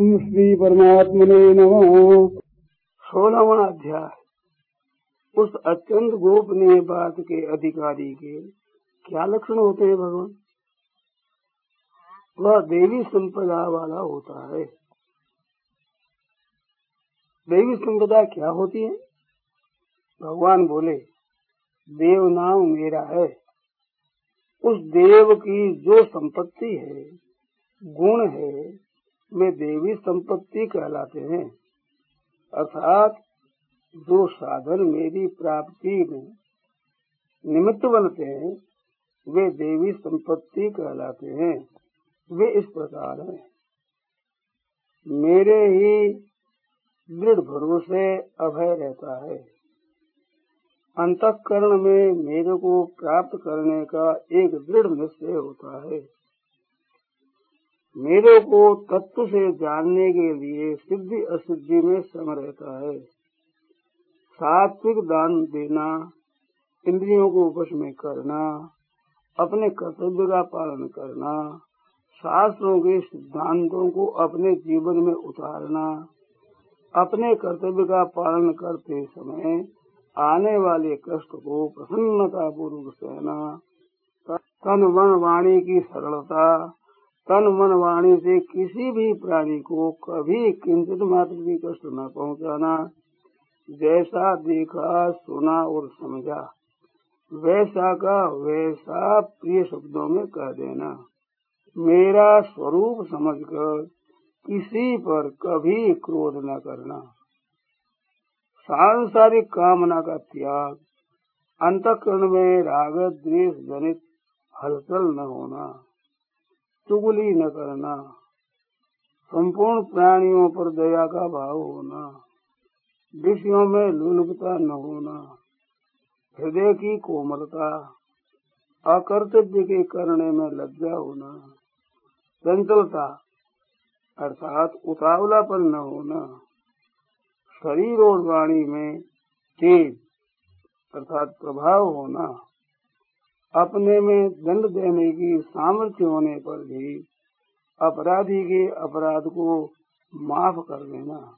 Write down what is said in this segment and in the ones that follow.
ओम श्री परमात्मने नमः। सोलहवा अध्याय। उस अत्यंत गोपनीय बात के अधिकारी के क्या लक्षण होते हैं भगवान? वह देवी संपदा वाला होता है। देवी संपदा क्या होती है? भगवान बोले, देव नाम मेरा है। उस देव की जो संपत्ति है, गुण है वे देवी संपत्ति कहलाते हैं। अर्थात जो साधन मेरी प्राप्ति में निमित्त बनते हैं, वे देवी संपत्ति कहलाते हैं। वे इस प्रकार हैं। मेरे ही दृढ़ भरोसे अभय रहता है। अंतकरण में मेरे को प्राप्त करने का एक दृढ़ निश्चय होता है। मेरे को तत्व से जानने के लिए सिद्धि असिद्धि में सम रहता है। सात्विक दान देना, इंद्रियों को वश में करना, अपने कर्तव्य का पालन करना, शास्त्रों के सिद्धांतों को अपने जीवन में उतारना, अपने कर्तव्य का पालन करते समय आने वाले कष्ट को प्रसन्नता पूर्वक सहना, तन वन वाणी की सरलता तन मन वाणी से किसी भी प्राणी को कभी किंचित मात्र भी कष्ट न पहुंचाना। जैसा देखा, सुना और समझा। वैसा का वैसा प्रिय शब्दों में कह देना। मेरा स्वरूप समझकर किसी पर कभी क्रोध न करना। सांसारिक कामना का त्याग, अंतकरण में राग, द्वेष जनित हलचल न होना। चुगली न करना। संपूर्ण प्राणियों पर दया का भाव होना। विषयों में लुलुपता न होना। हृदय की कोमलता। अकर्तव्य के करने में लज्जा होना। चंचलता, अर्थात उतावलापन न होना। शरीर और वाणी में तेज, अर्थात प्रभाव होना। अपने में दंड देने की सामर्थ्य होने पर भी अपराधी के अपराध को माफ़ कर देना,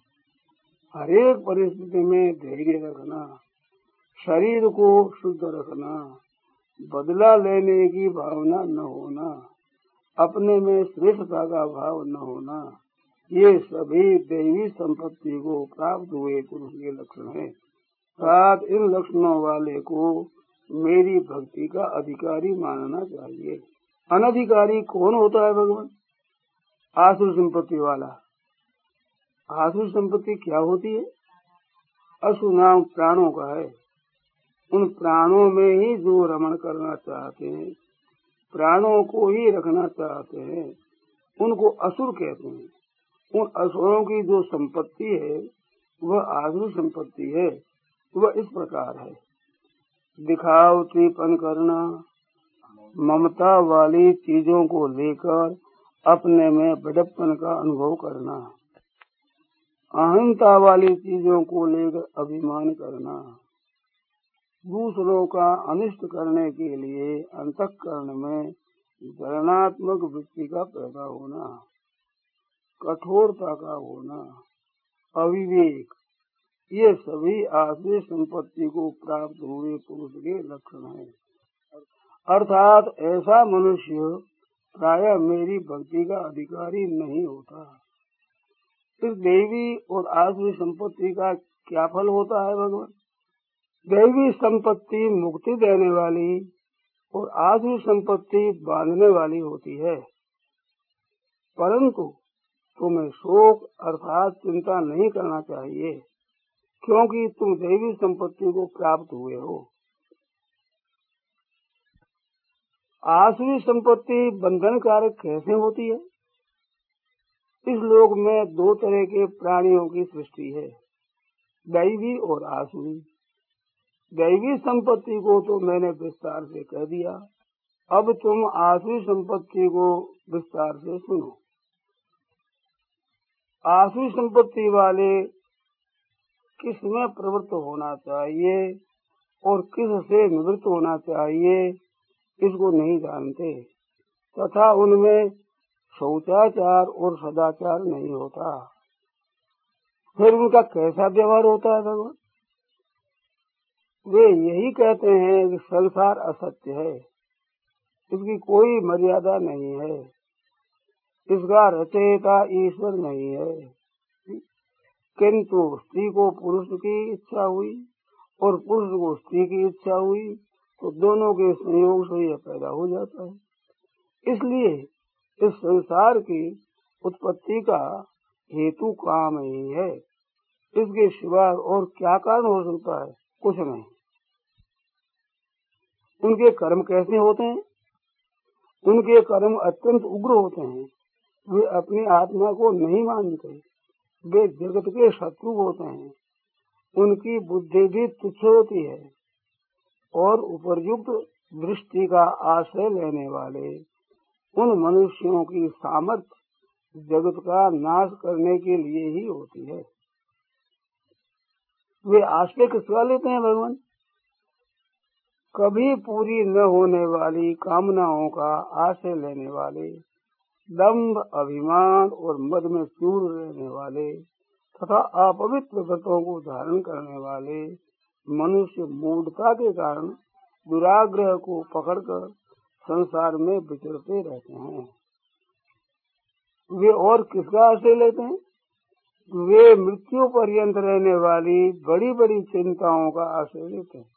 हरेक परिस्थिति में धैर्य रखना, शरीर को शुद्ध रखना, बदला लेने की भावना न होना, अपने में श्रेष्ठता का भाव न होना, ये सभी देवी संपत्ति को प्राप्त हुए पुरुष के लक्षण है। साथ इन लक्षणों वाले को मेरी भक्ति का अधिकारी मानना चाहिए। अनधिकारी कौन होता है भगवान? आसुर संपत्ति वाला। आसुर संपत्ति क्या होती है? असुनाम प्राणों का है। उन प्राणों में ही जो रमण करना चाहते हैं, प्राणों को ही रखना चाहते हैं, उनको असुर कहते हैं। उन असुरों की जो संपत्ति है, वह आसुर संपत्ति है, वह इस प्रकार है। दिखावतीपन करना। ममता वाली चीज़ों को लेकर अपने में बड़प्पन का अनुभव करना। अहंता वाली चीज़ों को लेकर अभिमान करना। दूसरों का अनिष्ट करने के लिए अंतकरण में जलनात्मक वृत्ति का पैदा होना। कठोरता का होना। अविवेक। ये सभी आश्रय संपत्ति को प्राप्त हुए पुरुष के लक्षण हैं। अर्थात ऐसा मनुष्य प्राय मेरी भक्ति का अधिकारी नहीं होता। फिर देवी और आश्रय संपत्ति का क्या फल होता है भगवान? दैवी संपत्ति मुक्ति देने वाली और आदमी संपत्ति बांधने वाली होती है। परंतु तुम्हें शोक अर्थात चिंता नहीं करना चाहिए। क्योंकि तुम दैवी संपत्ति को प्राप्त हुए हो। आसुरी संपत्ति बंधन कारक कैसे होती है? इस लोक में दो तरह के प्राणियों की सृष्टि है, दैवी और आसुरी। दैवी संपत्ति को तो मैंने विस्तार से कह दिया। अब तुम आसुरी संपत्ति को विस्तार से सुनो। आसुरी संपत्ति वाले किसमें प्रवृत्त होना चाहिए और किस से निवृत्त होना चाहिए, इसको नहीं जानते। तथा उनमें शौचाचार और सदाचार नहीं होता। फिर उनका कैसा व्यवहार होता है भगवान? वे यही कहते हैं कि संसार असत्य है। इसकी कोई मर्यादा नहीं है। इसका रचयिता ईश्वर नहीं है। किंतु स्त्री को पुरुष की इच्छा हुई और पुरुष को स्त्री की इच्छा हुई तो दोनों के संयोग से यह पैदा हो जाता है। इसलिए इस संसार की उत्पत्ति का हेतु काम ही है। इसके सिवा और क्या कारण हो सकता है? कुछ नहीं। उनके कर्म कैसे होते हैं? उनके कर्म अत्यंत उग्र होते हैं। वे अपनी आत्मा को नहीं मानते। वे जगत के शत्रु होते हैं। उनकी बुद्धि भी तुच्छ होती है और उपरयुक्त दृष्टि का आश्रय लेने वाले उन मनुष्यों की सामर्थ्य जगत का नाश करने के लिए ही होती है। वे आश्रय किसका लेते हैं भगवान, कभी पूरी न होने वाली कामनाओं का आश्रय लेने वाले दम्भ अभिमान और मद में चूर रहने वाले तथा अपवित्र व्रतों को धारण करने वाले मनुष्य मूर्खता के कारण दुराग्रह को पकड़कर संसार में विचरते रहते हैं। वे और किसका आश्रय लेते हैं? वे मृत्यु पर्यंत रहने वाली बड़ी बड़ी चिंताओं का आश्रय लेते हैं।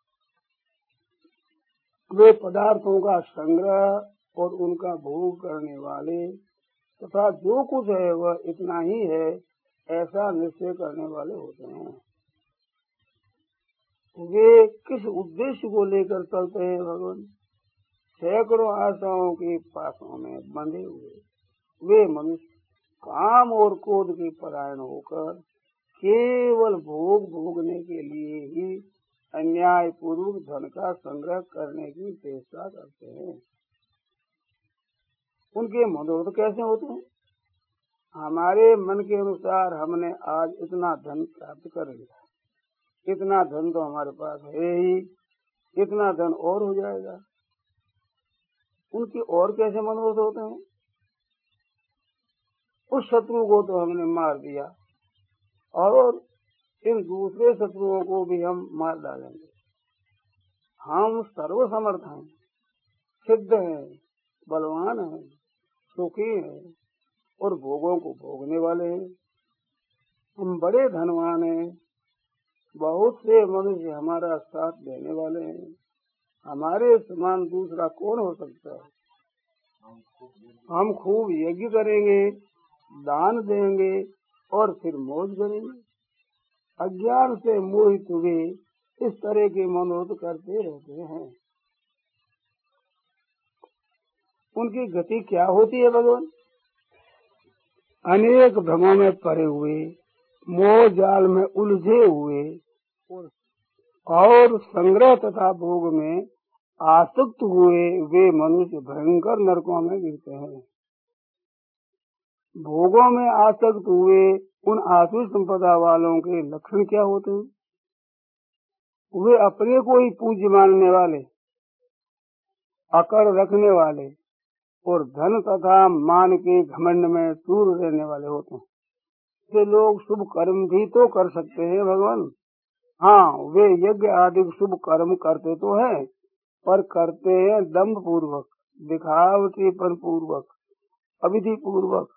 वे पदार्थों का संग्रह और उनका भोग करने वाले तथा जो कुछ है वह इतना ही है, ऐसा निश्चय करने वाले होते हैं। वे किस उद्देश्य को लेकर चलते हैं भगवान? सैकड़ों आशाओं के पासों में बंधे हुए। वे मनुष्य, काम और क्रोध के परायण होकर केवल भोग भोगने के लिए ही अन्याय पूर्वक धन का संग्रह करने की चेष्टा करते हैं। उनके मनोरथ कैसे होते हैं? हमारे मन के अनुसार हमने आज इतना धन प्राप्त कर लिया इतना धन तो हमारे पास है ही। इतना धन और हो जाएगा। उनके और कैसे मनोरथ होते हैं? उस शत्रु को तो हमने मार दिया और इन दूसरे शत्रुओं को भी हम मार डालेंगे। हम सर्वसमर्थ हैं, सिद्ध हैं, बलवान हैं। सुखी हैं और भोगों को भोगने वाले हैं। हम बड़े धनवान हैं। बहुत से मनुष्य हमारा साथ देने वाले हैं। हमारे समान दूसरा कौन हो सकता है? हम खूब यज्ञ करेंगे, दान देंगे और फिर मौज करेंगे। अज्ञान से मोहित हुए इस तरह के मनोरथ करते रहते हैं। उनकी गति क्या होती है भगवान? अनेक भ्रमों में पड़े हुए, मोह जाल में उलझे हुए, और संग्रह तथा भोग में आसक्त हुए, वे मनुष्य भयंकर नरकों में गिरते हैं। भोगों में आसक्त हुए उन आसु संपदा वालों के लक्षण क्या होते हैं? वे अपने को ही पूज्य मानने वाले, अकड़ रखने वाले और धन तथा मान के घमंड में दूर रहने वाले होते हैं। ये लोग शुभ कर्म भी तो कर सकते हैं भगवान। हाँ वे यज्ञ आदि शुभ कर्म करते तो हैं, पर करते हैं दम्भ पूर्वक दिखावटीपन पूर्वक अविधि पूर्वक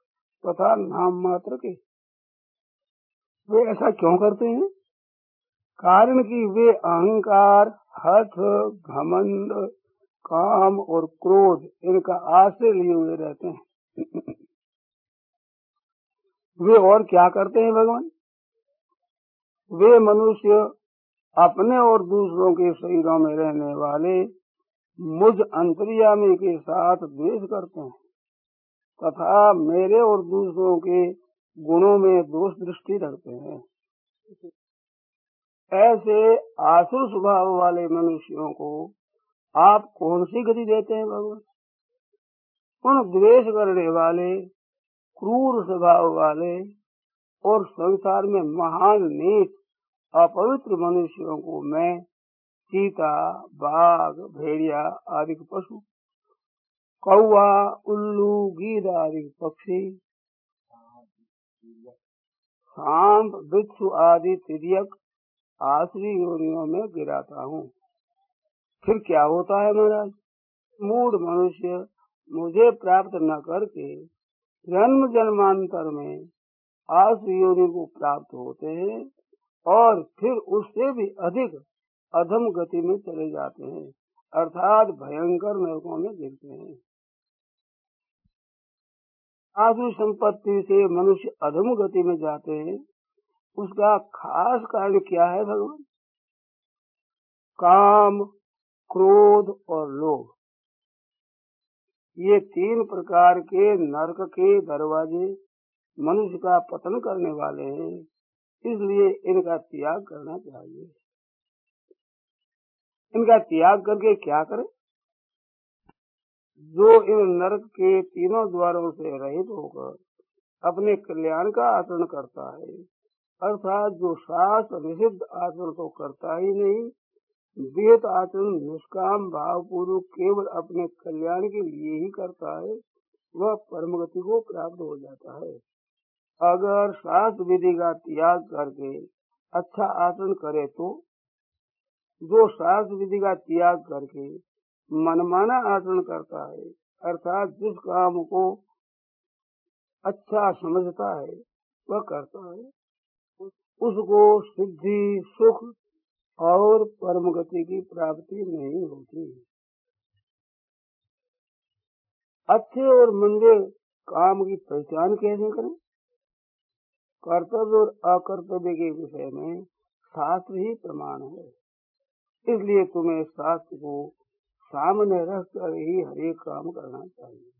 तथा नाम मात्र के। वे ऐसा क्यों करते हैं? कारण कि वे अहंकार हठ घमंड काम और क्रोध इनका आश्रय लिए हुए रहते हैं। वे और क्या करते हैं भगवान? वे मनुष्य अपने और दूसरों के शरीरों में रहने वाले मुझ अंतर्यामी के साथ द्वेष करते हैं, तथा मेरे और दूसरों के गुणों में दोष दृष्टि रखते हैं। ऐसे आसुर स्वभाव वाले मनुष्यों को आप कौन सी गति देते हैं भगवान? उन द्वेष करने वाले, क्रूर स्वभाव वाले और संसार में महान नीच, अपवित्र मनुष्यों को मैं चीता बाघ, भेड़िया आदि पशु कौआ उल्लू गीद आदि पक्षी, सांप, बिच्छू आदि तिरक आश्री योनियों में गिराता हूँ। फिर क्या होता है महाराज? मूड मनुष्य मुझे प्राप्त न करके जन्म जन्मांतर में आश्री योनि को प्राप्त होते हैं और फिर उससे भी अधिक अधम गति में चले जाते हैं, अर्थात भयंकर नरकों में गिरते हैं। आदि संपत्ति से मनुष्य अधम गति में जाते हैं, उसका खास कारण क्या है भगवान? काम क्रोध और लोभ। ये तीन प्रकार के नरक के दरवाजे मनुष्य का पतन करने वाले हैं, इसलिए इनका त्याग करना चाहिए। इनका त्याग करके क्या करें? जो इन नरक के तीनों द्वारों से रहित होकर अपने कल्याण का आचरण करता है, अर्थात जो शास्त्र निषिद्ध आचरण तो करता ही नहीं वेद आचरण निष्काम भाव पूर्वक केवल अपने कल्याण के लिए ही करता है, वह परम गति को प्राप्त हो जाता है। अगर शास्त्र विधि का त्याग करके अच्छा आचरण करे तो जो शास्त्र विधि का त्याग करके मनमाना आचरण करता है, अर्थात जिस काम को अच्छा समझता है, वह करता है। उसको सिद्धि, सुख और परम गति की प्राप्ति नहीं होती। अच्छे और मंदे काम की पहचान कैसे करें? कर्तव्य और अकर्तव्य के विषय में शास्त्र ही प्रमाण है। इसलिए तुम्हें शास्त्र को सामने रख कर ही हरेक काम करना चाहिए।